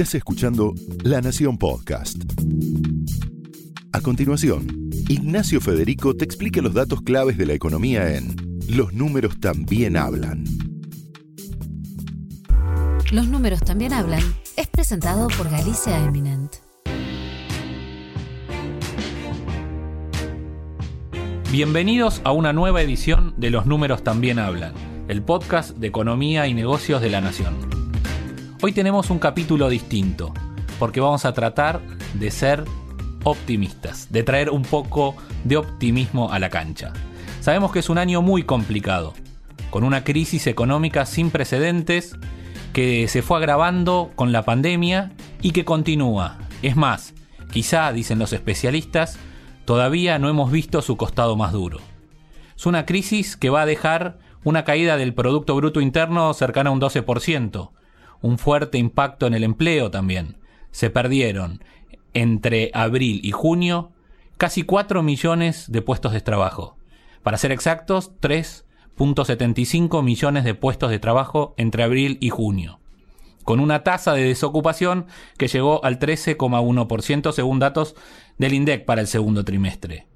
Estás escuchando La Nación Podcast. A continuación, Ignacio Federico te explica los datos claves de la economía en Los números también hablan. Los números también hablan es presentado por Galicia Eminent. Bienvenidos a una nueva edición de Los números también hablan, el podcast de economía y negocios de la Nación. Hoy tenemos un capítulo distinto, porque vamos a tratar de ser optimistas, de traer un poco de optimismo a la cancha. Sabemos que es un año muy complicado, con una crisis económica sin precedentes que se fue agravando con la pandemia y que continúa. Es más, quizá, dicen los especialistas, todavía no hemos visto su costado más duro. Es una crisis que va a dejar una caída del Producto Bruto Interno cercana a un 12%, un fuerte impacto en el empleo también. Se perdieron entre abril y junio casi 4 millones de puestos de trabajo. Para ser exactos, 3.75 millones de puestos de trabajo entre abril y junio con una tasa de desocupación que llegó al 13,1% según datos del INDEC para el segundo trimestre.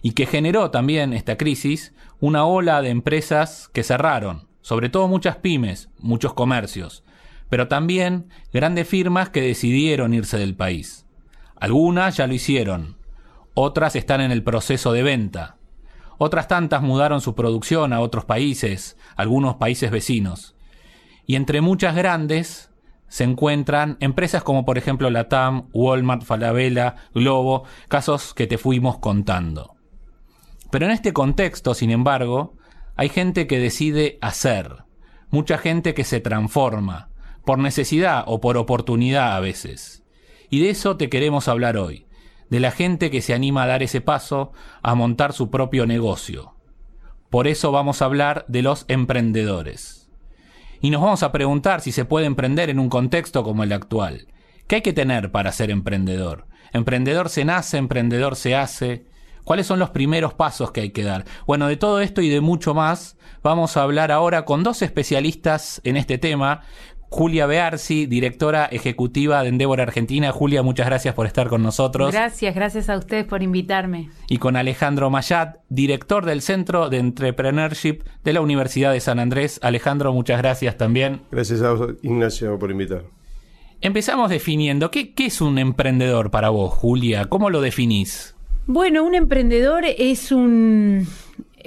Y que generó también esta crisis una ola de empresas que cerraron, sobre todo muchas pymes, muchos comercios, pero también grandes firmas que decidieron irse del país. Algunas ya lo hicieron, otras están en el proceso de venta, otras tantas mudaron su producción a otros países, algunos países vecinos. Y entre muchas grandes se encuentran empresas como por ejemplo la TAM, Walmart, Falabella, Globo, casos que te fuimos contando. Pero en este contexto, sin embargo, hay gente que decide hacer, mucha gente que se transforma, por necesidad o por oportunidad a veces. Y de eso te queremos hablar hoy, de la gente que se anima a dar ese paso, a montar su propio negocio. Por eso vamos a hablar de los emprendedores y nos vamos a preguntar si se puede emprender en un contexto como el actual. ¿Qué hay que tener para ser emprendedor? Emprendedor se nace, emprendedor se hace. ¿Cuáles son los primeros pasos que hay que dar? Bueno, de todo esto y de mucho más vamos a hablar ahora con dos especialistas en este tema, Julia Bearsi, directora ejecutiva de Endeavor Argentina. Julia, muchas gracias por estar con nosotros. Gracias, gracias a ustedes por invitarme. Y con Alejandro Mayat, director del Centro de Entrepreneurship de la Universidad de San Andrés. Alejandro, muchas gracias también. Gracias a Ignacio por invitar. Empezamos definiendo, ¿qué, ¿qué es un emprendedor para vos, Julia? ¿Cómo lo definís? Bueno, un emprendedor es un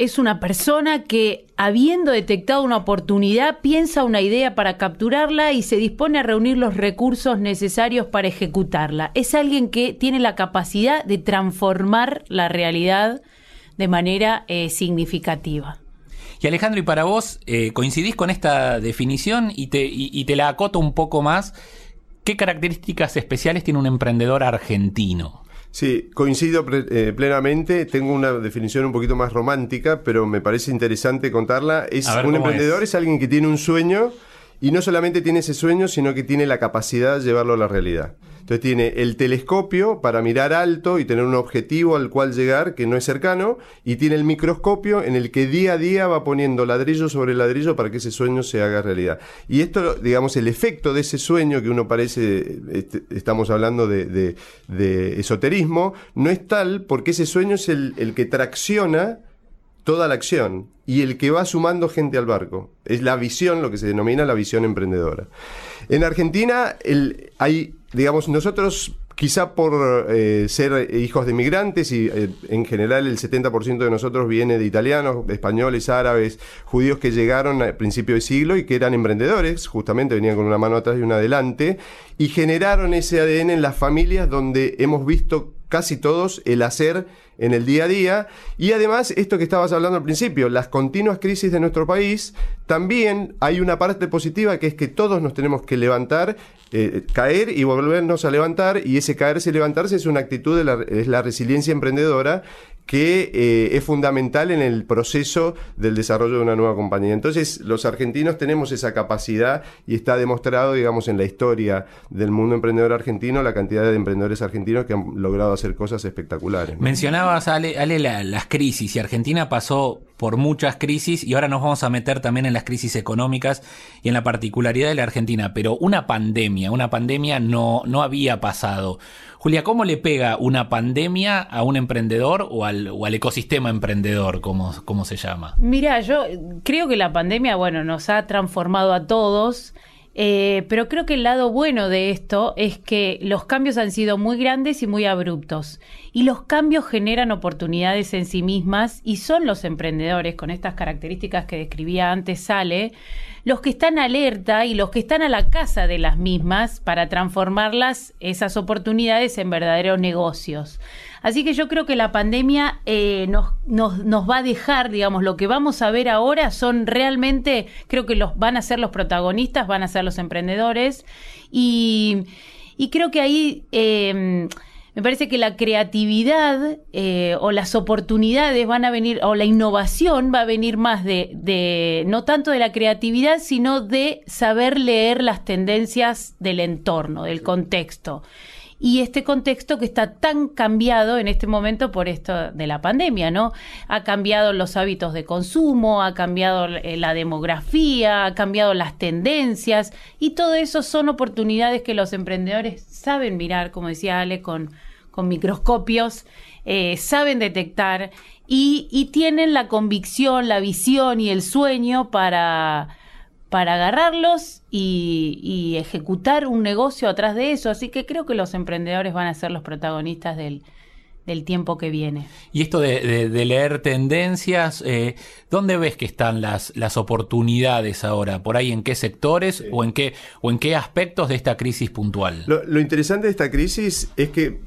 es una persona que, habiendo detectado una oportunidad, piensa una idea para capturarla y se dispone a reunir los recursos necesarios para ejecutarla. Es alguien que tiene la capacidad de transformar la realidad de manera eh, significativa. Y Alejandro, y para vos, eh, ¿coincidís con esta definición y te, y te la acoto un poco más? ¿Qué características especiales tiene un emprendedor argentino? Sí, coincido eh, plenamente. Tengo una definición un poquito más romántica, pero me parece interesante contarla. Es un emprendedor es? alguien que tiene un sueño y no solamente tiene ese sueño, sino que tiene la capacidad de llevarlo a la realidad. Entonces tiene el telescopio para mirar alto y tener un objetivo al cual llegar que no es cercano, y tiene el microscopio en el que día a día va poniendo ladrillo sobre ladrillo para que ese sueño se haga realidad. Y esto, digamos, el efecto de ese sueño que uno parece, este, estamos hablando de, esoterismo, no es tal porque ese sueño es el, el que tracciona toda la acción y el que va sumando gente al barco. Es la visión, lo que se denomina la visión emprendedora. En Argentina el, hay, digamos, nosotros quizá por eh, ser hijos de migrantes y eh, en general el 70% de nosotros viene de italianos, españoles, árabes, judíos que llegaron al principio de siglo y que eran emprendedores, justamente venían con una mano atrás y una adelante, y generaron ese ADN en las familias donde hemos visto casi todos el hacer en el día a día. Y además, esto que estabas hablando al principio, las continuas crisis de nuestro país, también hay una parte positiva que es que todos nos tenemos que levantar, eh, caer y volvernos a levantar, y ese caerse y levantarse es una actitud, de la, es la resiliencia emprendedora que eh, es fundamental en el proceso del desarrollo de una nueva compañía. Entonces, los argentinos tenemos esa capacidad y está demostrado, digamos, en la historia del mundo emprendedor argentino, la cantidad de emprendedores argentinos que han logrado hacer cosas espectaculares. Mencionaba mencionabas, Ale, las crisis y Argentina pasó por muchas crisis y ahora nos vamos a meter también en las crisis económicas y en la particularidad de la Argentina, pero una pandemia, una pandemia no, no había pasado. Julia, ¿cómo le pega una pandemia a un emprendedor o al, o al ecosistema emprendedor, como, como se llama? Mira, yo creo que la pandemia, bueno, nos ha transformado a todos. Eh, pero creo que el lado bueno de esto es que los cambios han sido muy grandes y muy abruptos. Y los cambios generan oportunidades en sí mismas y son los emprendedores con estas características que describía antes Sale, los que están alerta y los que están a la casa de las mismas para transformarlas, esas oportunidades, en verdaderos negocios. Así que yo creo que la pandemia eh, nos, nos, nos, va a dejar, digamos, lo que vamos a ver ahora son realmente, creo que los van a ser los protagonistas, van a ser los emprendedores. Y, creo que ahí... Eh, me parece que la creatividad eh, o las oportunidades van a venir, o la innovación va a venir más de, no tanto de la creatividad, sino de saber leer las tendencias del entorno, del contexto y este contexto que está tan cambiado en este momento por esto de la pandemia, ¿no? Ha cambiado los hábitos de consumo, ha cambiado eh, la demografía, ha cambiado las tendencias y todo eso son oportunidades que los emprendedores saben mirar, como decía Ale, con, con microscopios, eh, saben detectar y, y tienen la convicción, la visión y el sueño para para agarrarlos y, ejecutar un negocio atrás de eso. Así que creo que los emprendedores van a ser los protagonistas del, tiempo que viene. Y esto de, leer tendencias, eh, ¿dónde ves que están las, las oportunidades ahora? ¿Por ahí en qué sectores o, en qué, o en qué aspectos de esta crisis puntual? Lo, interesante de esta crisis es que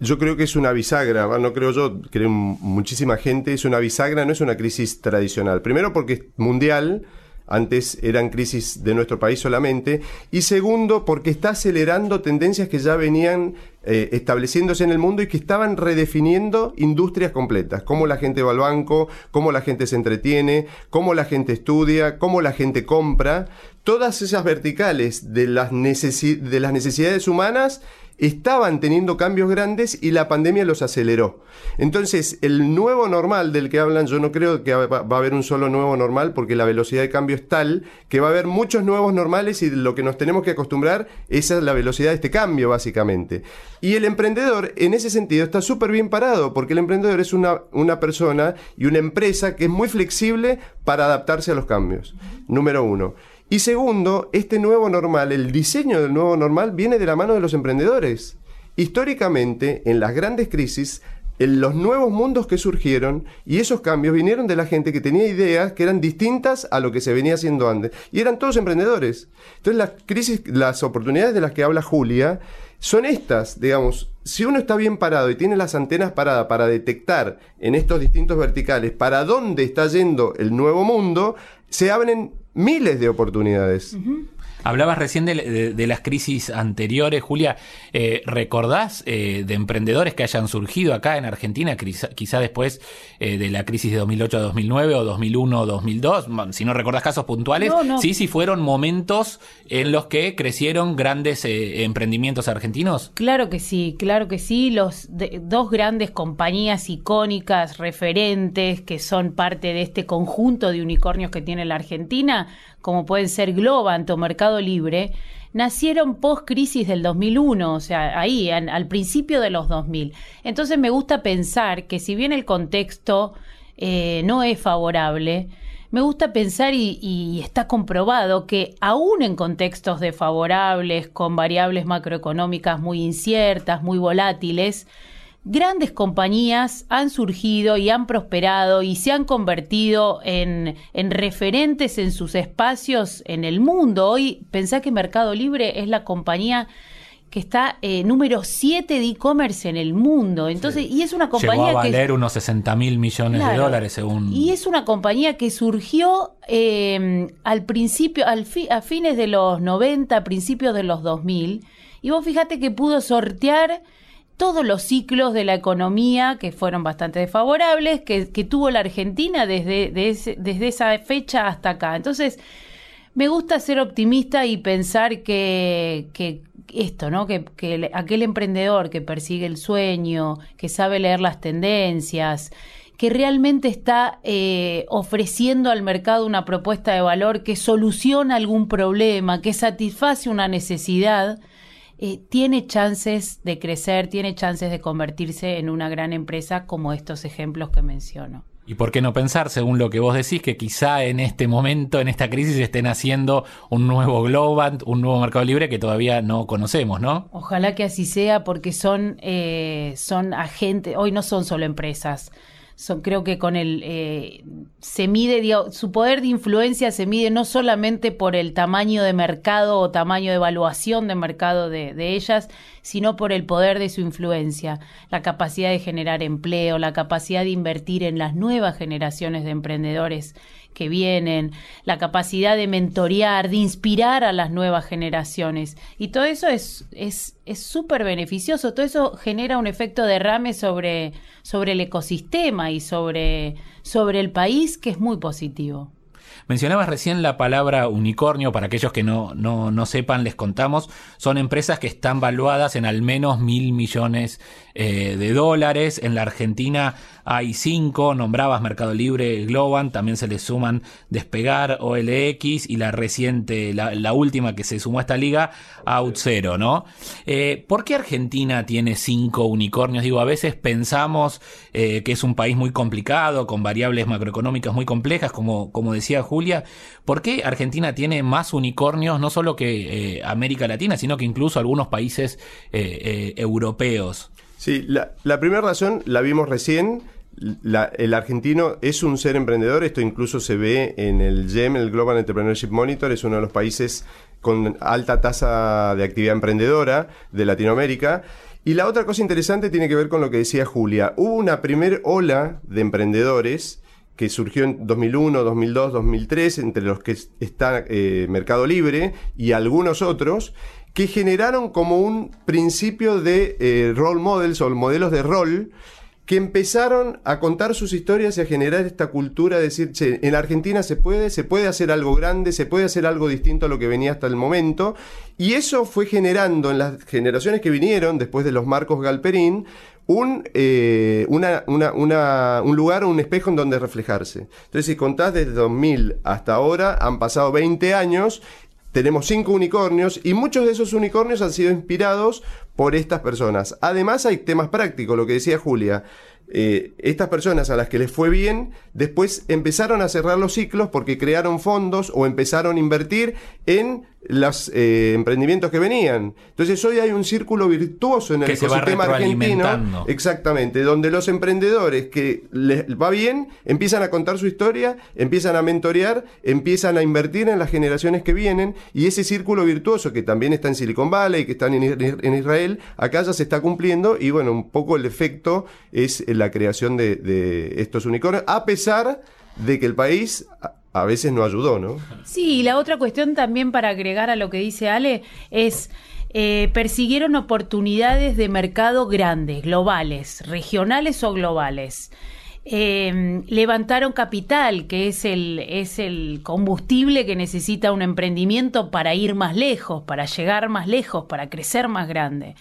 yo creo que es una bisagra, no creo yo, creo muchísima gente, es una bisagra, no es una crisis tradicional. Primero porque es mundial, antes eran crisis de nuestro país solamente. Y segundo, porque está acelerando tendencias que ya venían eh, estableciéndose en el mundo y que estaban redefiniendo industrias completas. Cómo la gente va al banco, cómo la gente se entretiene, cómo la gente estudia, cómo la gente compra. Todas esas verticales de las, de las necesidades humanas estaban teniendo cambios grandes y la pandemia los aceleró. Entonces, el nuevo normal del que hablan, yo no creo que va a haber un solo nuevo normal porque la velocidad de cambio es tal que va a haber muchos nuevos normales y lo que nos tenemos que acostumbrar es la velocidad de este cambio, básicamente. Y el emprendedor, en ese sentido, está súper bien parado porque el emprendedor es una persona y una empresa que es muy flexible para adaptarse a los cambios. Número uno. Y segundo, este nuevo normal, el diseño del nuevo normal viene de la mano de los emprendedores. Históricamente, en las grandes crisis, en los nuevos mundos que surgieron y esos cambios vinieron de la gente que tenía ideas que eran distintas a lo que se venía haciendo antes. Y eran todos emprendedores. Entonces las crisis, las oportunidades de las que habla Julia son estas, digamos, si uno está bien parado y tiene las antenas paradas para detectar en estos distintos verticales para dónde está yendo el nuevo mundo, se abren miles de oportunidades. Hablabas recién de, las crisis anteriores, Julia. Eh, ¿Recordás eh, de emprendedores que hayan surgido acá en Argentina, quizá, después eh, de la crisis de 2008-2009 o 2001-2002? Si no recordás casos puntuales, sí, sí fueron momentos en los que crecieron grandes emprendimientos argentinos. Claro que sí, claro que sí. Los dos grandes compañías icónicas, referentes, que son parte de este conjunto de unicornios que tiene la Argentina, como pueden ser Globant o Mercado Libre, nacieron post-crisis del 2001, o sea, ahí, al principio de los 2000. Entonces me gusta pensar que si bien el contexto eh, no es favorable, me gusta pensar y, y, está comprobado que aún en contextos desfavorables, con variables macroeconómicas muy inciertas, muy volátiles, grandes compañías han surgido y han prosperado y se han convertido en, referentes en sus espacios en el mundo. Hoy pensá que Mercado Libre es la compañía que está eh, número 7 de e-commerce en el mundo. Entonces, y es una compañía Llegó a valer unos 60 mil millones de dólares según. Y es una compañía que surgió eh, al principio, al a fines de los 90, principios de los 2000. Y vos fíjate que pudo sortear todos los ciclos de la economía que fueron bastante desfavorables, que, tuvo la Argentina desde, desde esa fecha hasta acá. Entonces, me gusta ser optimista y pensar que, esto, ¿no? Que, que aquel emprendedor que persigue el sueño, que sabe leer las tendencias, que realmente está eh, ofreciendo al mercado una propuesta de valor que soluciona algún problema, que satisface una necesidad, eh, tiene chances de crecer, tiene chances de convertirse en una gran empresa como estos ejemplos que menciono. ¿Y por qué no pensar, según lo que vos decís, que quizá en este momento, en esta crisis, estén haciendo un nuevo Globant, un nuevo mercado libre que todavía no conocemos, ¿no? Ojalá que así sea, porque son, eh, son agentes, hoy no son solo empresas, creo que con el eh, se mide su poder de influencia se mide no solamente por el tamaño de mercado o tamaño de evaluación de mercado de, de ellas sino por el poder de su influencia la capacidad de generar empleo la capacidad de invertir en las nuevas generaciones de emprendedores que vienen, la capacidad de mentorear, de inspirar a las nuevas generaciones. Y todo eso es súper beneficioso, todo eso genera un efecto derrame sobre, sobre el ecosistema y sobre, sobre el país que es muy positivo. Mencionabas recién la palabra unicornio, para aquellos que no, no, no sepan, les contamos, son empresas que están valuadas en al menos mil millones eh, de dólares. En la Argentina hay cinco, nombrabas Mercado Libre, Globan, también se le suman Despegar, OLX y la reciente, la, última que se sumó a esta liga, Outzero, ¿no? Eh, ¿Por qué Argentina tiene cinco unicornios? Digo, a veces pensamos eh, que es un país muy complicado, con variables macroeconómicas muy complejas, como, como decía Julia. ¿Por qué Argentina tiene más unicornios, no solo que eh, América Latina, sino que incluso algunos países europeos? Sí, la, la primera razón la vimos recién el argentino es un ser emprendedor, esto incluso se ve en el GEM, el Global Entrepreneurship Monitor, es uno de los países con alta tasa de actividad emprendedora de Latinoamérica. Y la otra cosa interesante tiene que ver con lo que decía Julia. Hubo una primer ola de emprendedores que surgió en 2001, 2002, 2003, entre los que está eh, Mercado Libre y algunos otros, que generaron como un principio de eh, role models o modelos de rol que empezaron a contar sus historias y a generar esta cultura de decir, en Argentina se puede, se puede hacer algo grande, se puede hacer algo distinto a lo que venía hasta el momento, y eso fue generando en las generaciones que vinieron, después de los Marcos Galperín, un, eh, un lugar, un espejo en donde reflejarse. Entonces, si contás desde 2000 hasta ahora, han pasado 20 años tenemos cinco unicornios y muchos de esos unicornios han sido inspirados por estas personas. Además hay temas prácticos, lo que decía Julia. Eh, estas personas a las que les fue bien, después empezaron a cerrar los ciclos porque crearon fondos o empezaron a invertir en los eh, emprendimientos que venían. Entonces hoy hay un círculo virtuoso en el ecosistema argentino. Exactamente, donde los emprendedores que les va bien empiezan a contar su historia, empiezan a mentorear, empiezan a invertir en las generaciones que vienen y ese círculo virtuoso que también está en Silicon Valley, que está en, Israel, acá ya se está cumpliendo y bueno, un poco el efecto es la creación de, de estos unicornios, a pesar de que el país a veces no ayudó, ¿no? Sí, y la otra cuestión también para agregar a lo que dice Ale es... Eh, persiguieron oportunidades de mercado grandes, globales, regionales o globales. Eh, levantaron capital, que es el, es el combustible que necesita un emprendimiento para ir más lejos, para llegar más lejos, para crecer más grande.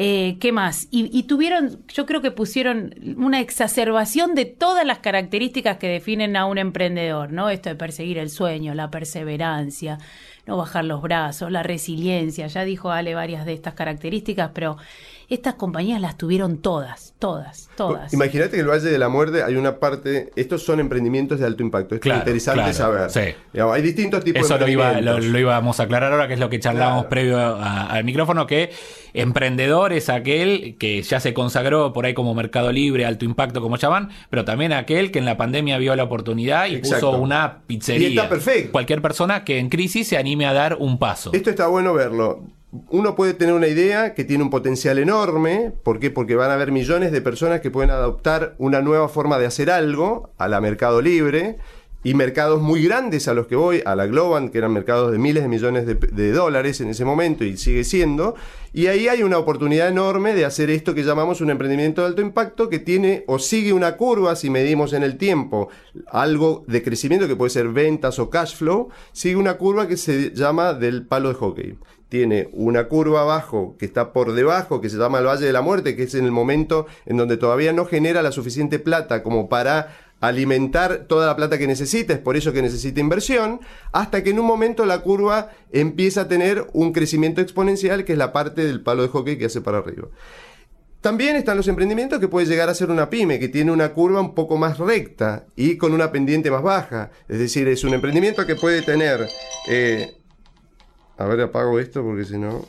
Eh, ¿Qué más? Y, tuvieron, yo creo que pusieron una exacerbación de todas las características que definen a un emprendedor, ¿no? Esto de perseguir el sueño, la perseverancia, no bajar los brazos, la resiliencia. Ya dijo Ale varias de estas características, pero estas compañías las tuvieron todas, todas, todas. Imagínate que en el Valle de la Muerte hay una parte, estos son emprendimientos de alto impacto, es interesante saber. hay distintos tipos de emprendimientos. Eso lo, íbamos a aclarar ahora, que es lo que charlábamos previo al micrófono, que emprendedor es aquel que ya se consagró por ahí como mercado libre, alto impacto como llaman, pero también aquel que en la pandemia vio la oportunidad y puso una pizzería. Y está perfecto. Cualquier persona que en crisis se anime a dar un paso. Esto está bueno verlo uno puede tener una idea que tiene un potencial enorme. ¿Por qué? Porque van a haber millones de personas que pueden adoptar una nueva forma de hacer algo a la mercado libre y mercados muy grandes a los que voy, a la Globan, que eran mercados de miles de millones de, dólares en ese momento y sigue siendo. Y ahí hay una oportunidad enorme de hacer esto que llamamos un emprendimiento de alto impacto que tiene o sigue una curva, si medimos en el tiempo, algo de crecimiento que puede ser ventas o cash flow, sigue una curva que se llama del palo de hockey tiene una curva abajo que está por debajo, que se llama el Valle de la Muerte, que es en el momento en donde todavía no genera la suficiente plata como para alimentar toda la plata que necesita, es por eso que necesita inversión, hasta que en un momento la curva empieza a tener un crecimiento exponencial, que es la parte del palo de hockey que hace para arriba. También están los emprendimientos que puede llegar a ser una pyme, que tiene una curva un poco más recta y con una pendiente más baja. Es decir, es un emprendimiento que puede tener... Eh, a ver, apago esto porque si no...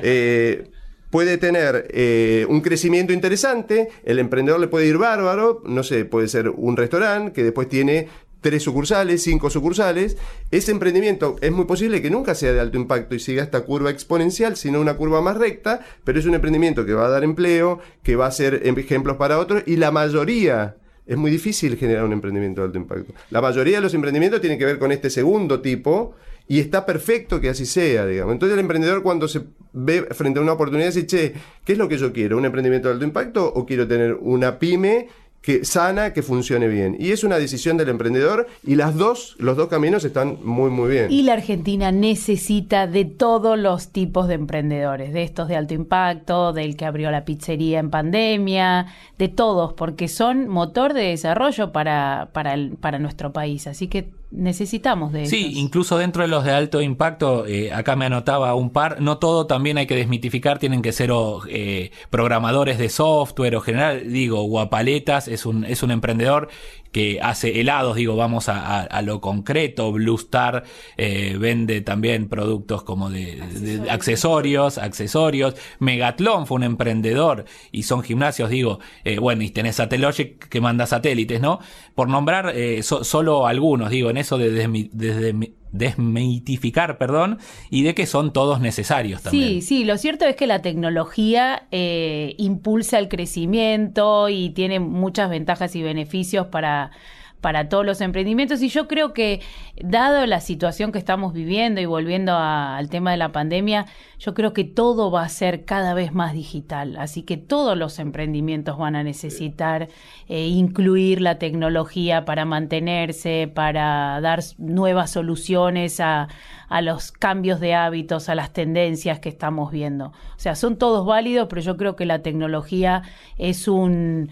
Eh, puede tener eh, un crecimiento interesante, el emprendedor le puede ir bárbaro, no sé, puede ser un restaurante que después tiene tres sucursales, cinco sucursales, ese emprendimiento es muy posible que nunca sea de alto impacto y siga esta curva exponencial, sino una curva más recta, pero es un emprendimiento que va a dar empleo, que va a ser ejemplos para otros y la mayoría es muy difícil generar un emprendimiento de alto impacto. La mayoría de los emprendimientos tienen que ver con este segundo tipo y está perfecto que así sea, digamos. Entonces el emprendedor cuando se ve frente a una oportunidad dice, che, ¿qué es lo que yo quiero? ¿Un emprendimiento de alto impacto o quiero tener una pyme que sana, que funcione bien. Y es una decisión del emprendedor y las dos, los dos caminos están muy, muy bien. Y la Argentina necesita de todos los tipos de emprendedores, de estos de alto impacto, del que abrió la pizzería en pandemia, de todos, porque son motor de desarrollo para, para, el, para nuestro país. Así que necesitamos de Sí, incluso dentro de los de alto impacto, eh, acá me anotaba un par, no todo también hay que desmitificar, tienen que ser eh, programadores de software o general, digo, Guapaletas es un, es un emprendedor que hace helados, digo, vamos a, lo concreto, Blue Star eh, vende también productos como de, accesorios, accesorios, Megatlon fue un emprendedor y son gimnasios, digo, eh, bueno, y tenés Satellogic que manda satélites, ¿no? Por nombrar eh, solo algunos, digo, en eso de desde desmitificar, perdón, y de que son todos necesarios también. Sí, sí, lo cierto es que la tecnología eh, impulsa el crecimiento y tiene muchas ventajas y beneficios para para todos los emprendimientos y yo creo que dado la situación que estamos viviendo y volviendo al tema de la pandemia, yo creo que todo va a ser cada vez más digital, así que todos los emprendimientos van a necesitar eh, incluir la tecnología para mantenerse, para dar nuevas soluciones a, a los cambios de hábitos, a las tendencias que estamos viendo. O sea, son todos válidos, pero yo creo que la tecnología es un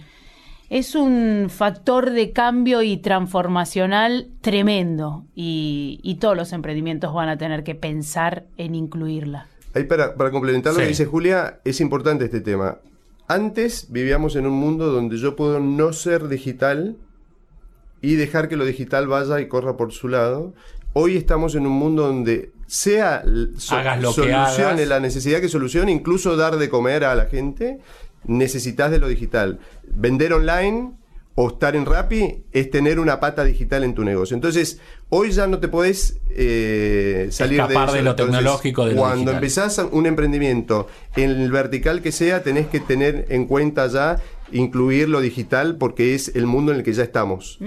es un factor de cambio y transformacional tremendo y, todos los emprendimientos van a tener que pensar en incluirla. Ahí para, complementar lo que dice Julia, es importante este tema. Antes vivíamos en un mundo donde yo puedo no ser digital y dejar que lo digital vaya y corra por su lado. Hoy estamos en un mundo donde sea solucione la necesidad que solucione, incluso dar de comer a la gente, necesitas de lo digital. Vender online o estar en Rappi es tener una pata digital en tu negocio. Entonces, hoy ya no te podés eh, salir de, eso. de lo tecnológico. De cuando empezás un emprendimiento en el vertical que sea, tenés que tener en cuenta ya incluir lo digital porque es el mundo en el que ya estamos.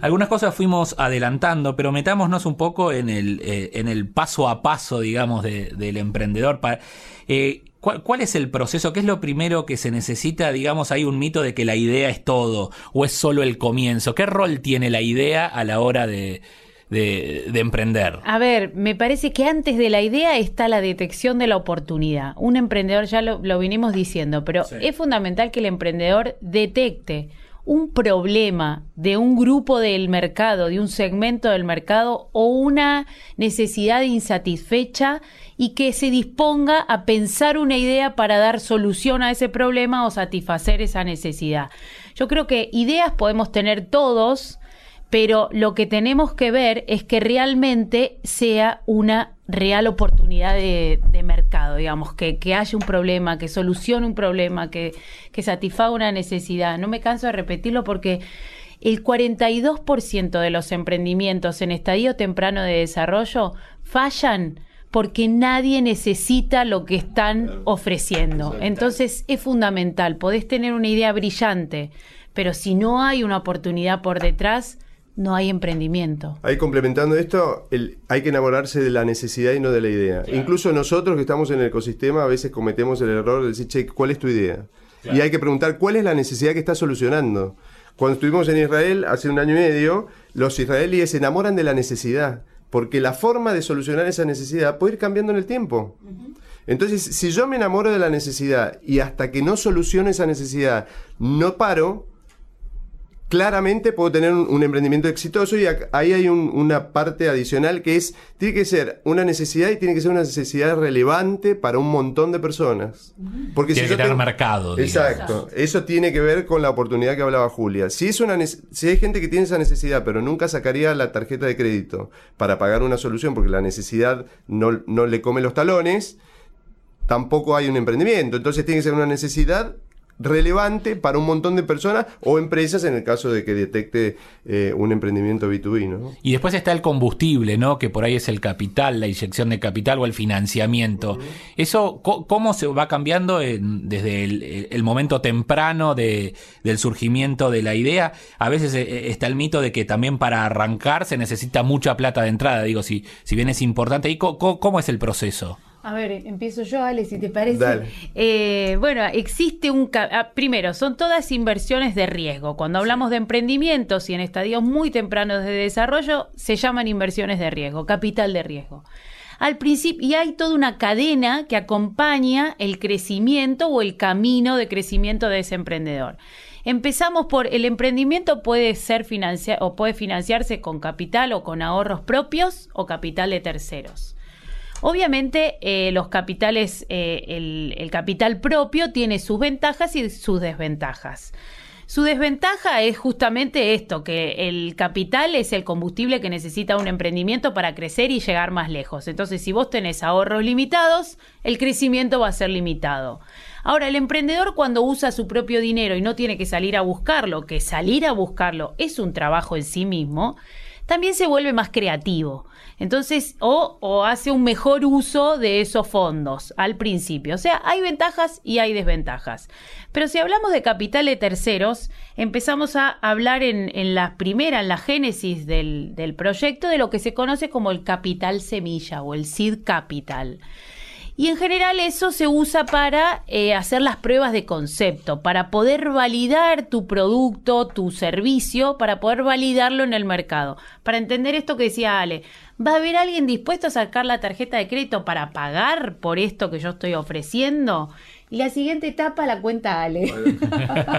Algunas cosas fuimos adelantando, pero metámonos un poco en el, eh, en el paso a paso, digamos, del emprendedor. Para, eh, ¿Cuál, es el proceso? ¿Qué es lo primero que se necesita? Digamos, hay un mito de que la idea es todo o es solo el comienzo. ¿Qué rol tiene la idea a la hora de, emprender? A ver, me parece que antes de la idea está la detección de la oportunidad. Un emprendedor, ya lo, vinimos diciendo, pero es fundamental que el emprendedor detecte un problema de un grupo del mercado, de un segmento del mercado o una necesidad insatisfecha y que se disponga a pensar una idea para dar solución a ese problema o satisfacer esa necesidad. Yo creo que ideas podemos tener todos, pero lo que tenemos que ver es que realmente sea una real oportunidad de, mercado, digamos, que, haya un problema, que solucione un problema, que, que satisfaga una necesidad. No me canso de repetirlo porque el 42% de los emprendimientos en estadio temprano de desarrollo fallan porque nadie necesita lo que están ofreciendo. Entonces es fundamental, podés tener una idea brillante, pero si no hay una oportunidad por detrás, no hay emprendimiento. Ahí complementando esto, hay que enamorarse de la necesidad y no de la idea. Incluso nosotros que estamos en el ecosistema a veces cometemos el error de decir, che, ¿cuál es tu idea? Y hay que preguntar cuál es la necesidad que estás solucionando. Cuando estuvimos en Israel hace un año y medio, los israelíes se enamoran de la necesidad porque la forma de solucionar esa necesidad puede ir cambiando en el tiempo. Entonces, si yo me enamoro de la necesidad y hasta que no solucione esa necesidad no paro, claramente puedo tener un, emprendimiento exitoso y ahí hay una parte adicional que es, tiene que ser una necesidad y tiene que ser una necesidad relevante para un montón de personas. Porque tiene si que tener mercado. Exacto. Eso tiene que ver con la oportunidad que hablaba Julia. Si, es una si hay gente que tiene esa necesidad, pero nunca sacaría la tarjeta de crédito para pagar una solución porque la necesidad no, no le come los talones, tampoco hay un emprendimiento. Entonces tiene que ser una necesidad relevante para un montón de personas o empresas en el caso de que detecte eh, un emprendimiento B2B. ¿no? Y después está el combustible, ¿no? que por ahí es el capital, la inyección de capital o el financiamiento. ¿Eso cómo se va cambiando desde el, momento temprano de, del surgimiento de la idea? A veces eh, está el mito de que también para arrancar se necesita mucha plata de entrada, digo, si, si bien es importante. ¿Y cómo es el proceso? A ver, empiezo yo, Ale, si te parece. Eh, bueno, existe un... Ah, primero, son todas inversiones de riesgo. Cuando hablamos de emprendimientos y en estadios muy tempranos de desarrollo, se llaman inversiones de riesgo, capital de riesgo. Al principio, y hay toda una cadena que acompaña el crecimiento o el camino de crecimiento de ese emprendedor. Empezamos por el emprendimiento puede ser financiado o puede financiarse con capital o con ahorros propios o capital de terceros. Obviamente, eh, los capitales, eh, el, capital propio tiene sus ventajas y sus desventajas. Su desventaja es justamente esto, que el capital es el combustible que necesita un emprendimiento para crecer y llegar más lejos. Entonces, si vos tenés ahorros limitados, el crecimiento va a ser limitado. Ahora, el emprendedor cuando usa su propio dinero y no tiene que salir a buscarlo, que salir a buscarlo es un trabajo en sí mismo, también se vuelve más creativo. Entonces, o, hace un mejor uso de esos fondos al principio. O sea, hay ventajas y hay desventajas. Pero si hablamos de capital de terceros, empezamos a hablar en, la primera, en la génesis del, del proyecto, de lo que se conoce como el capital semilla o el seed capital. Y en general eso se usa para eh, hacer las pruebas de concepto, para poder validar tu producto, tu servicio, para poder validarlo en el mercado. Para entender esto que decía Ale, ¿va a haber alguien dispuesto a sacar la tarjeta de crédito para pagar por esto que yo estoy ofreciendo? Y la siguiente etapa la cuenta Ale.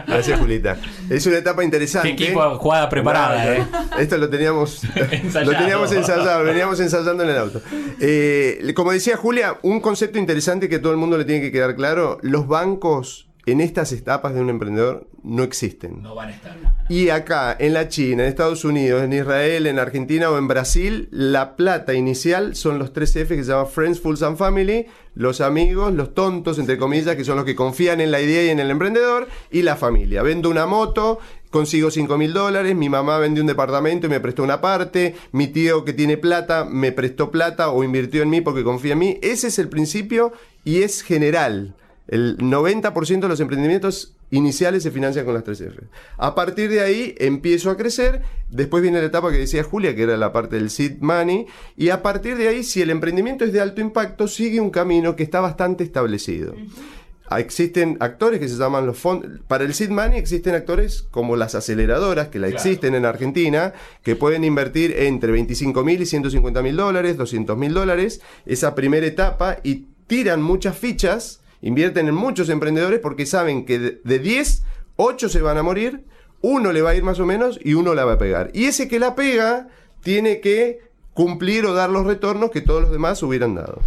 Gracias, Julita. Es una etapa interesante. Qué equipo jugada preparada, ¿eh? Esto lo teníamos, lo teníamos ensayado, veníamos ensayando en el auto. Eh, como decía Julia, un concepto interesante que todo el mundo le tiene que quedar claro, los bancos en estas etapas de un emprendedor no existen. No van a estar. Y acá, en la China, en Estados Unidos, en Israel, en Argentina o en Brasil, la plata inicial son los tres F que se llaman Friends, Fools and Family, los amigos, los tontos, entre comillas, que son los que confían en la idea y en el emprendedor, y la familia. Vendo una moto, consigo 5 mil dólares, mi mamá vendió un departamento y me prestó una parte, mi tío que tiene plata me prestó plata o invirtió en mí porque confía en mí. Ese es el principio y es general. El 90% de los emprendimientos iniciales se financian con las 3F. A partir de ahí empiezo a crecer, después viene la etapa que decía Julia, que era la parte del seed money, y a partir de ahí, si el emprendimiento es de alto impacto, sigue un camino que está bastante establecido. Existen actores que se llaman los fondos. Para el seed money existen actores como las aceleradoras, que la existen en Argentina, que pueden invertir entre 25 mil y 150 mil dólares, 200 mil dólares, esa primera etapa, y tiran muchas fichas invierten en muchos emprendedores porque saben que de 10, 8 se van a morir, uno le va a ir más o menos y uno la va a pegar. Y ese que la pega tiene que cumplir o dar los retornos que todos los demás hubieran dado.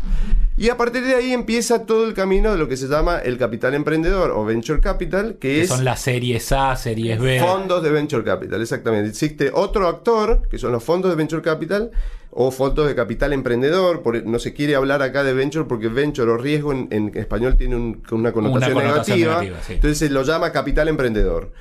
Y a partir de ahí empieza todo el camino de lo que se llama el capital emprendedor o venture capital, que, es... Son las series A, series B. Fondos de venture capital, exactamente. Existe otro actor, que son los fondos de venture capital, o fondos de capital emprendedor. no se quiere hablar acá de venture porque venture o riesgo en, español tiene una, connotación negativa. Entonces se lo llama capital emprendedor.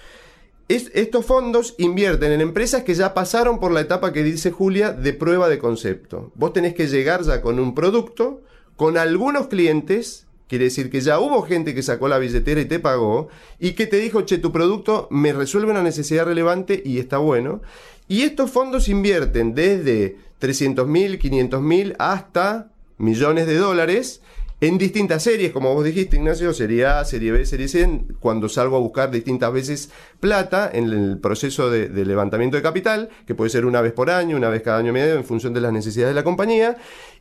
estos fondos invierten en empresas que ya pasaron por la etapa que dice Julia de prueba de concepto. Vos tenés que llegar ya con un producto con algunos clientes, quiere decir que ya hubo gente que sacó la billetera y te pagó, y que te dijo, che, tu producto me resuelve una necesidad relevante y está bueno. Y estos fondos invierten desde 300 mil, 500 mil hasta millones de dólares en distintas series, como vos dijiste, Ignacio, serie A, serie B, serie C, cuando salgo a buscar distintas veces plata en el proceso de, levantamiento de capital, que puede ser una vez por año, una vez cada año y medio, en función de las necesidades de la compañía.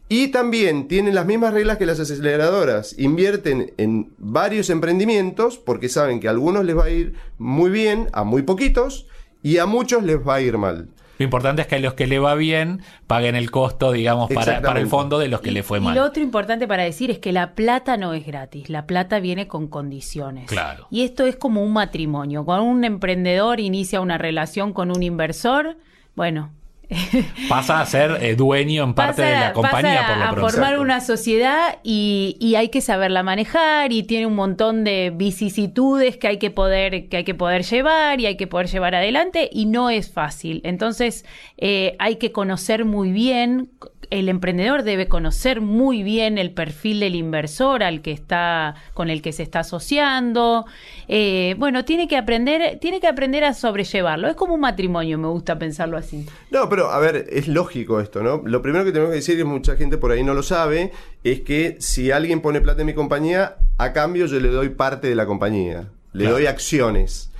Y también tienen las mismas reglas que las aceleradoras. Invierten en varios emprendimientos porque saben que a algunos les va a ir muy bien, a muy poquitos, y a muchos les va a ir mal. Lo importante es que a los que le va bien paguen el costo, digamos, para, para el fondo de los que le fue mal. Y lo otro importante para decir es que la plata no es gratis, la plata viene con condiciones. Claro. Y esto es como un matrimonio. Cuando un emprendedor inicia una relación con un inversor, bueno, pasa a ser eh, dueño en parte de la compañía, por lo a formar una sociedad y, hay que saberla manejar y tiene un montón de vicisitudes que hay que poder que hay que poder llevar y hay que poder llevar adelante y no es fácil. Entonces eh, hay que conocer muy bien el emprendedor debe conocer muy bien el perfil del inversor al que está, con el que se está asociando. Eh, bueno, tiene que aprender, tiene que aprender a sobrellevarlo. Es como un matrimonio, me gusta pensarlo así. No, pero a ver, es lógico esto, ¿no? Lo primero que tenemos que decir, y mucha gente por ahí no lo sabe, es que si alguien pone plata en mi compañía, a cambio yo le doy parte de la compañía. Le doy acciones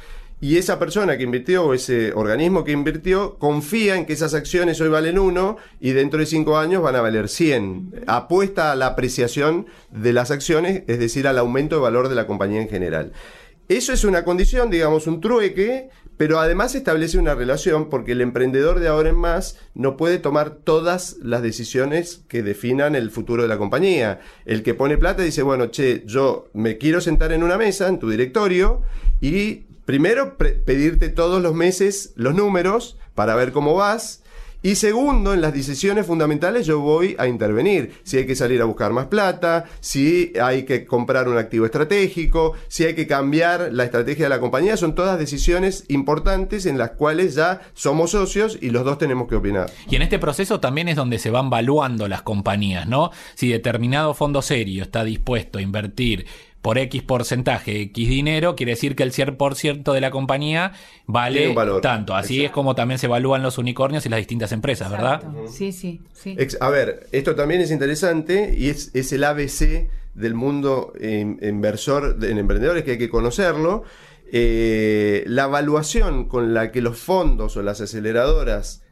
y esa persona que invirtió o ese organismo que invirtió confía en que esas acciones hoy valen uno y dentro de cinco años van a valer 100. Apuesta a la apreciación de las acciones, es decir, al aumento de valor de la compañía en general. Eso es una condición, digamos, un trueque, pero además establece una relación porque el emprendedor de ahora en más no puede tomar todas las decisiones que definan el futuro de la compañía. El que pone plata dice, bueno, che, yo me quiero sentar en una mesa, en tu directorio, y primero, pedirte todos los meses los números para ver cómo vas. Y segundo, en las decisiones fundamentales yo voy a intervenir. Si hay que salir a buscar más plata, si hay que comprar un activo estratégico, si hay que cambiar la estrategia de la compañía, son todas decisiones importantes en las cuales ya somos socios y los dos tenemos que opinar. Y en este proceso también es donde se van valuando las compañías, ¿no? Si determinado fondo serio está dispuesto a invertir por X porcentaje, X dinero, quiere decir que el 100% de la compañía vale tanto. Así es como también se evalúan los unicornios y las distintas empresas, ¿verdad? Sí, sí, sí. A ver, esto también es interesante y es, el ABC del mundo inversor en emprendedores que hay que conocerlo. Eh, la evaluación con la que los fondos o las aceleradoras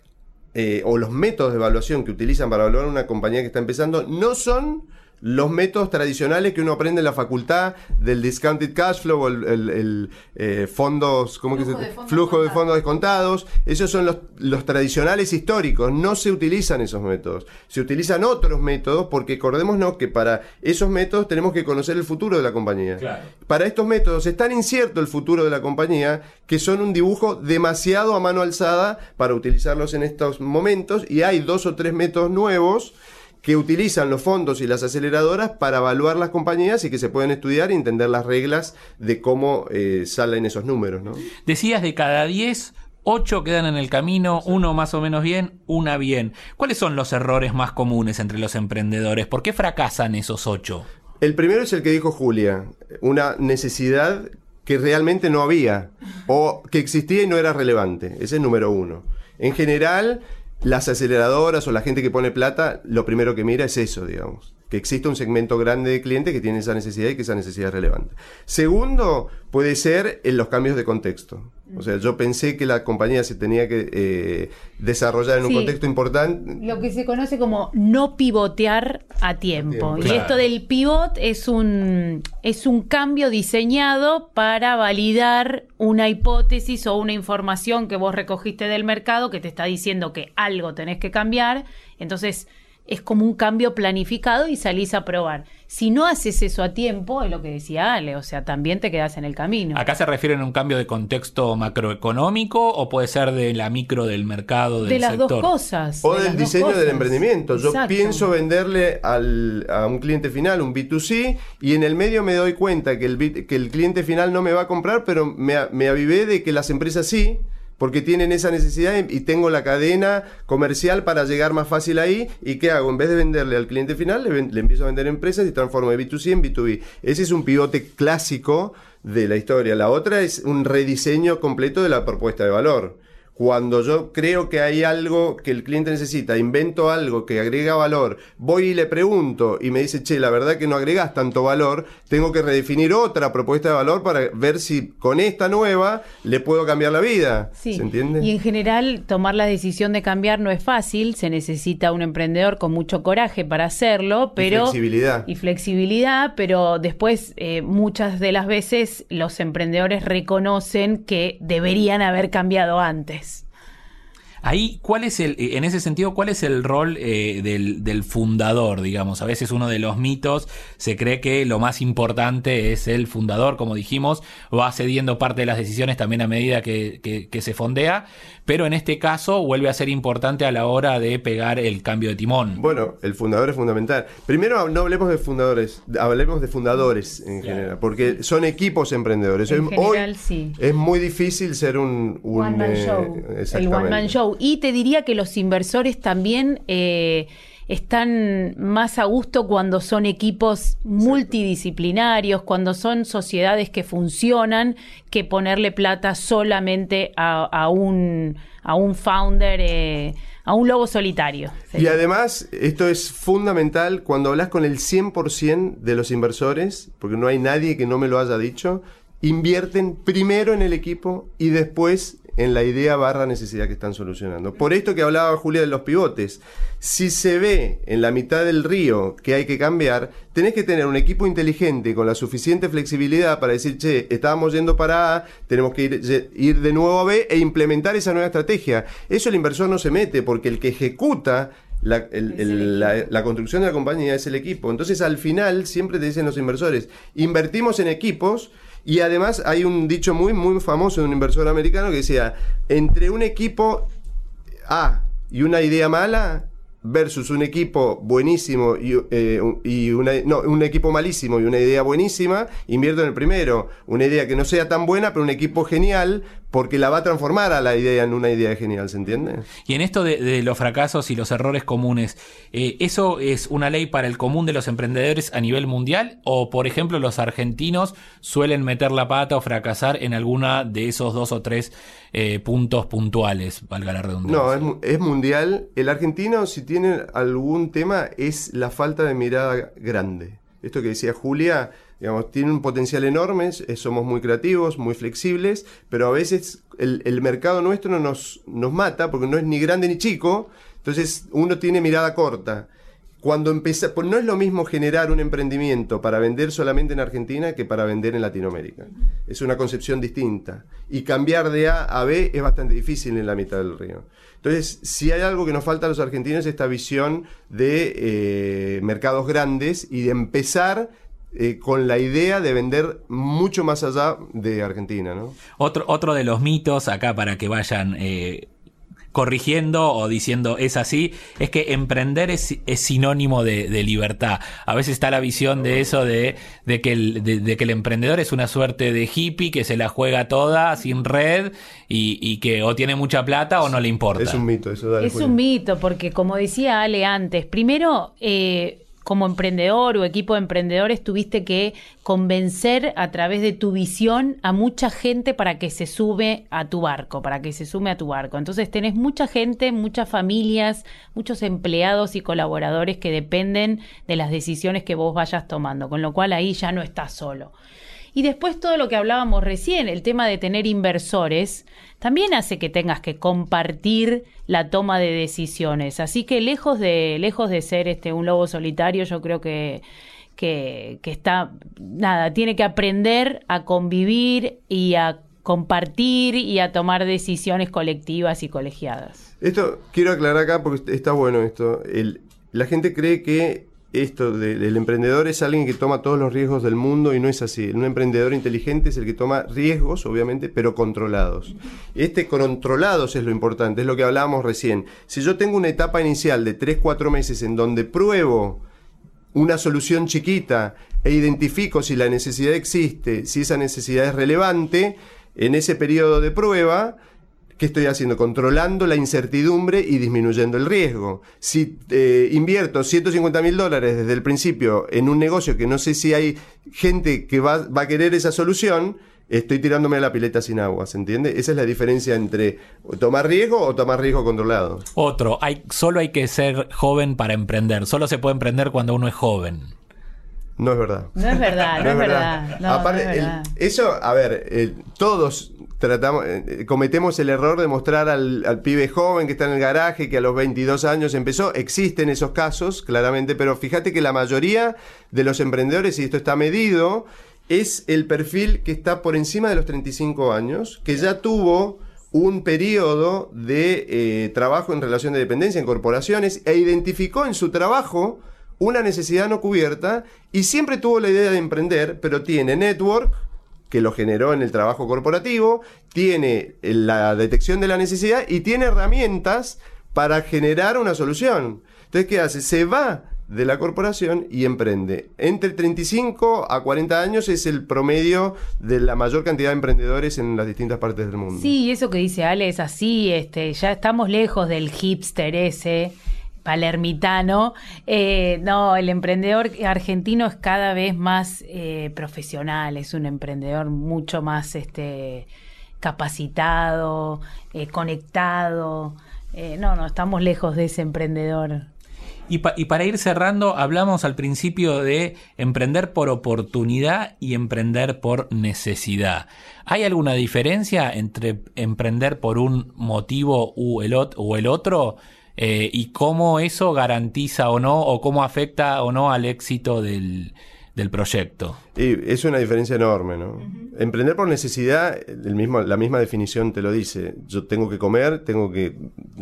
eh, o los métodos de evaluación que utilizan para evaluar una compañía que está empezando no son los métodos tradicionales que uno aprende en la facultad del discounted cash flow, el, el, eh, fondos, ¿cómo flujo, que se, de flujo de fondos descontados, esos son los, los, tradicionales históricos, no se utilizan esos métodos, se utilizan otros métodos porque acordémonos que para esos métodos tenemos que conocer el futuro de la compañía. Para estos métodos es tan incierto el futuro de la compañía que son un dibujo demasiado a mano alzada para utilizarlos en estos momentos y hay dos o tres métodos nuevos que utilizan los fondos y las aceleradoras para evaluar las compañías y que se pueden estudiar y entender las reglas de cómo eh, salen esos números. ¿no? Decías de cada 10, 8 quedan en el camino, uno más o menos bien, una bien. ¿Cuáles son los errores más comunes entre los emprendedores? ¿Por qué fracasan esos 8? El primero es el que dijo Julia, una necesidad que realmente no había o que existía y no era relevante. Ese es el número uno. En general, las aceleradoras o la gente que pone plata, lo primero que mira es eso, digamos. Que existe un segmento grande de clientes que tiene esa necesidad y que esa necesidad es relevante. Segundo, puede ser en los cambios de contexto. O sea, yo pensé que la compañía se tenía que eh, desarrollar en un contexto importante. Lo que se conoce como no pivotear a tiempo. Y esto del pivot es un, es un cambio diseñado para validar una hipótesis o una información que vos recogiste del mercado que te está diciendo que algo tenés que cambiar. Entonces, es como un cambio planificado y salís a probar. Si no haces eso a tiempo, es lo que decía Ale, o sea, también te quedas en el camino. ¿Acá se refieren a un cambio de contexto macroeconómico o puede ser de la micro del mercado, del De las dos cosas. O del diseño del emprendimiento. Yo pienso venderle al, a un cliente final un B2C y en el medio me doy cuenta que el, que el cliente final no me va a comprar, pero me, me avivé de que las empresas sí porque tienen esa necesidad y tengo la cadena comercial para llegar más fácil ahí. ¿Y qué hago? En vez de venderle al cliente final, le, empiezo a vender empresas y transformo de B2C en B2B. Ese es un pivote clásico de la historia. La otra es un rediseño completo de la propuesta de valor. Cuando yo creo que hay algo que el cliente necesita, invento algo que agrega valor, voy y le pregunto y me dice, che, la verdad que no agregas tanto valor, tengo que redefinir otra propuesta de valor para ver si con esta nueva le puedo cambiar la vida. ¿Se entiende? Y en general, tomar la decisión de cambiar no es fácil, se necesita un emprendedor con mucho coraje para hacerlo, pero... Y flexibilidad. Y flexibilidad, pero después eh, muchas de las veces los emprendedores reconocen que deberían haber cambiado antes. Ahí, ¿cuál es el, en ese sentido, cuál es el rol eh, del, fundador, digamos? A veces uno de los mitos se cree que lo más importante es el fundador, como dijimos, va cediendo parte de las decisiones también a medida que, se fondea, pero en este caso vuelve a ser importante a la hora de pegar el cambio de timón. Bueno, el fundador es fundamental. Primero no hablemos de fundadores, hablemos de fundadores en general, porque son equipos emprendedores. En general, sí. Es muy difícil ser un... one man eh, show. El one man show y te diría que los inversores también eh, están más a gusto cuando son equipos multidisciplinarios, cuando son sociedades que funcionan, que ponerle plata solamente a, un, a un founder. Eh, a un lobo solitario. Y además, esto es fundamental cuando hablas con el 100% de los inversores, porque no hay nadie que no me lo haya dicho, invierten primero en el equipo y después en la idea barra necesidad que están solucionando. Por esto que hablaba Julia de los pivotes, si se ve en la mitad del río que hay que cambiar, tenés que tener un equipo inteligente con la suficiente flexibilidad para decir, che, estábamos yendo para A, tenemos que ir, ir de nuevo a B e implementar esa nueva estrategia. Eso el inversor no se mete porque el que ejecuta la, la, construcción de la compañía es el equipo. Entonces, al final, siempre te dicen los inversores, invertimos en equipos y además hay un dicho muy, muy famoso de un inversor americano que decía, entre un equipo A y una idea mala, versus un equipo buenísimo y, eh, y una, no, un equipo malísimo y una idea buenísima, invierto en el primero. Una idea que no sea tan buena, pero un equipo genial, porque la va a transformar a la idea en una idea genial, ¿se entiende? Y en esto de, los fracasos y los errores comunes, eh, ¿eso es una ley para el común de los emprendedores a nivel mundial? ¿O, por ejemplo, los argentinos suelen meter la pata o fracasar en alguna de esos dos o tres eh, puntos puntuales, valga la redundancia? No, es, es mundial. El argentino, si tiene algún tema, es la falta de mirada grande. Esto que decía Julia Digamos, tiene un potencial enorme, somos muy creativos, muy flexibles, pero a veces el, mercado nuestro nos, nos mata porque no es ni grande ni chico, entonces uno tiene mirada corta. Cuando empieza, pues no es lo mismo generar un emprendimiento para vender solamente en Argentina que para vender en Latinoamérica. Es una concepción distinta. Y cambiar de A a B es bastante difícil en la mitad del río. Entonces, si hay algo que nos falta a los argentinos es esta visión de eh, mercados grandes y de empezar eh, con la idea de vender mucho más allá de Argentina. ¿no? Otro, otro de los mitos acá para que vayan eh, corrigiendo o diciendo es así, es que emprender es, sinónimo de, libertad. A veces está la visión de eso de, que el, de, que el emprendedor es una suerte de hippie que se la juega toda sin red y, que o tiene mucha plata o no le importa. Es un mito, eso Es un mito, porque como decía Ale antes, primero... Eh, como emprendedor o equipo de emprendedores tuviste que convencer a través de tu visión a mucha gente para que se sube a tu barco, para que se sume a tu barco. Entonces tenés mucha gente, muchas familias, muchos empleados y colaboradores que dependen de las decisiones que vos vayas tomando, con lo cual ahí ya no estás solo. Y después todo lo que hablábamos recién, el tema de tener inversores, también hace que tengas que compartir la toma de decisiones. Así que lejos de, lejos de ser este un lobo solitario, yo creo que, que, está, nada, tiene que aprender a convivir y a compartir y a tomar decisiones colectivas y colegiadas. Esto quiero aclarar acá porque está bueno esto. La gente cree que esto del emprendedor es alguien que toma todos los riesgos del mundo y no es así. Un emprendedor inteligente es el que toma riesgos, obviamente, pero controlados. Este controlados es lo importante, es lo que hablábamos recién. Si yo tengo una etapa inicial de 3-4 meses en donde pruebo una solución chiquita e identifico si la necesidad existe, si esa necesidad es relevante, en ese periodo de prueba, ¿Qué estoy haciendo? Controlando la incertidumbre y disminuyendo el riesgo. Si eh, invierto 150 mil dólares desde el principio en un negocio que no sé si hay gente que va, a querer esa solución, estoy tirándome a la pileta sin agua, ¿se entiende? Esa es la diferencia entre tomar riesgo o tomar riesgo controlado. Otro, hay, solo hay que ser joven para emprender, solo se puede emprender cuando uno es joven. No es verdad. No es verdad, no, es verdad. Aparte, eso, a ver, todos tratamos, eh, cometemos el error de mostrar al, al, pibe joven que está en el garaje, que a los 22 años empezó. Existen esos casos, claramente, pero fíjate que la mayoría de los emprendedores, y esto está medido, es el perfil que está por encima de los 35 años, que ya tuvo un periodo de eh, trabajo en relación de dependencia en corporaciones e identificó en su trabajo una necesidad no cubierta y siempre tuvo la idea de emprender, pero tiene network que lo generó en el trabajo corporativo, tiene la detección de la necesidad y tiene herramientas para generar una solución. Entonces, ¿qué hace? Se va de la corporación y emprende. Entre 35 a 40 años es el promedio de la mayor cantidad de emprendedores en las distintas partes del mundo. Sí, eso que dice Ale es así, este, ya estamos lejos del hipster ese palermitano. Eh, no, el emprendedor argentino es cada vez más eh, profesional, es un emprendedor mucho más este, capacitado, eh, conectado. no, no, estamos lejos de ese emprendedor. Y, para ir cerrando, hablamos al principio de emprender por oportunidad y emprender por necesidad. ¿Hay alguna diferencia entre emprender por un motivo u o el otro? Eh, y cómo eso garantiza o no, o cómo afecta o no al éxito del, del proyecto. Y es una diferencia enorme, ¿no? Emprender por necesidad, el mismo, la misma definición te lo dice. Yo tengo que comer, tengo que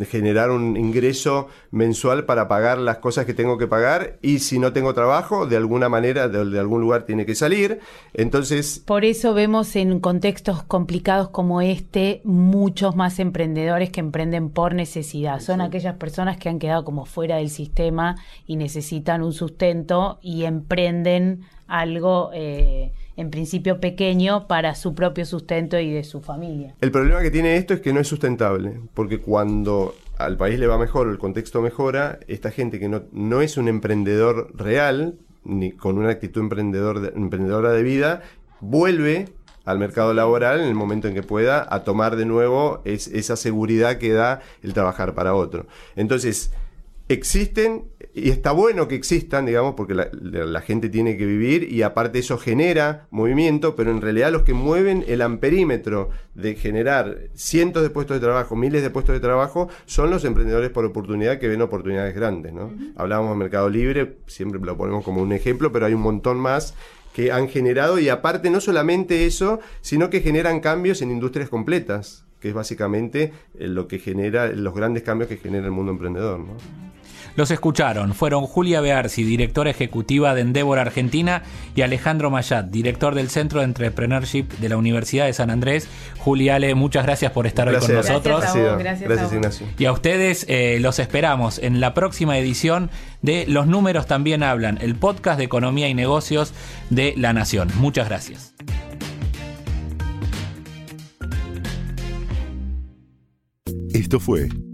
generar un ingreso mensual para pagar las cosas que tengo que pagar y si no tengo trabajo, de alguna manera, de, algún lugar tiene que salir. Entonces... Por eso vemos en contextos complicados como este muchos más emprendedores que emprenden por necesidad. Son aquellas personas que han quedado como fuera del sistema y necesitan un sustento y emprenden algo eh, en principio pequeño para su propio sustento y de su familia. El problema que tiene esto es que no es sustentable, porque cuando al país le va mejor, el contexto mejora, esta gente que no, no es un emprendedor real, ni con una actitud emprendedor emprendedora de vida, vuelve al mercado laboral en el momento en que pueda a tomar de nuevo esa seguridad que da el trabajar para otro. Entonces, existen y está bueno que existan, digamos, porque la, gente tiene que vivir y aparte eso genera movimiento, pero en realidad los que mueven el amperímetro de generar cientos de puestos de trabajo, miles de puestos de trabajo, son los emprendedores por oportunidad que ven oportunidades grandes, ¿no? Hablábamos de Mercado Libre, siempre lo ponemos como un ejemplo, pero hay un montón más que han generado y aparte no solamente eso, sino que generan cambios en industrias completas, que es básicamente eh, lo que genera los grandes cambios que genera el mundo emprendedor, ¿no? Los escucharon, fueron Julia Bearsi, directora ejecutiva de Endeavor Argentina, y Alejandro Mayat, director del Centro de Entrepreneurship de la Universidad de San Andrés. Julia Ale, muchas gracias por estar hoy con nosotros. Gracias, Ignacio. Y a ustedes eh, los esperamos en la próxima edición de Los Números también hablan, el podcast de economía y negocios de La Nación. Muchas gracias. Esto fue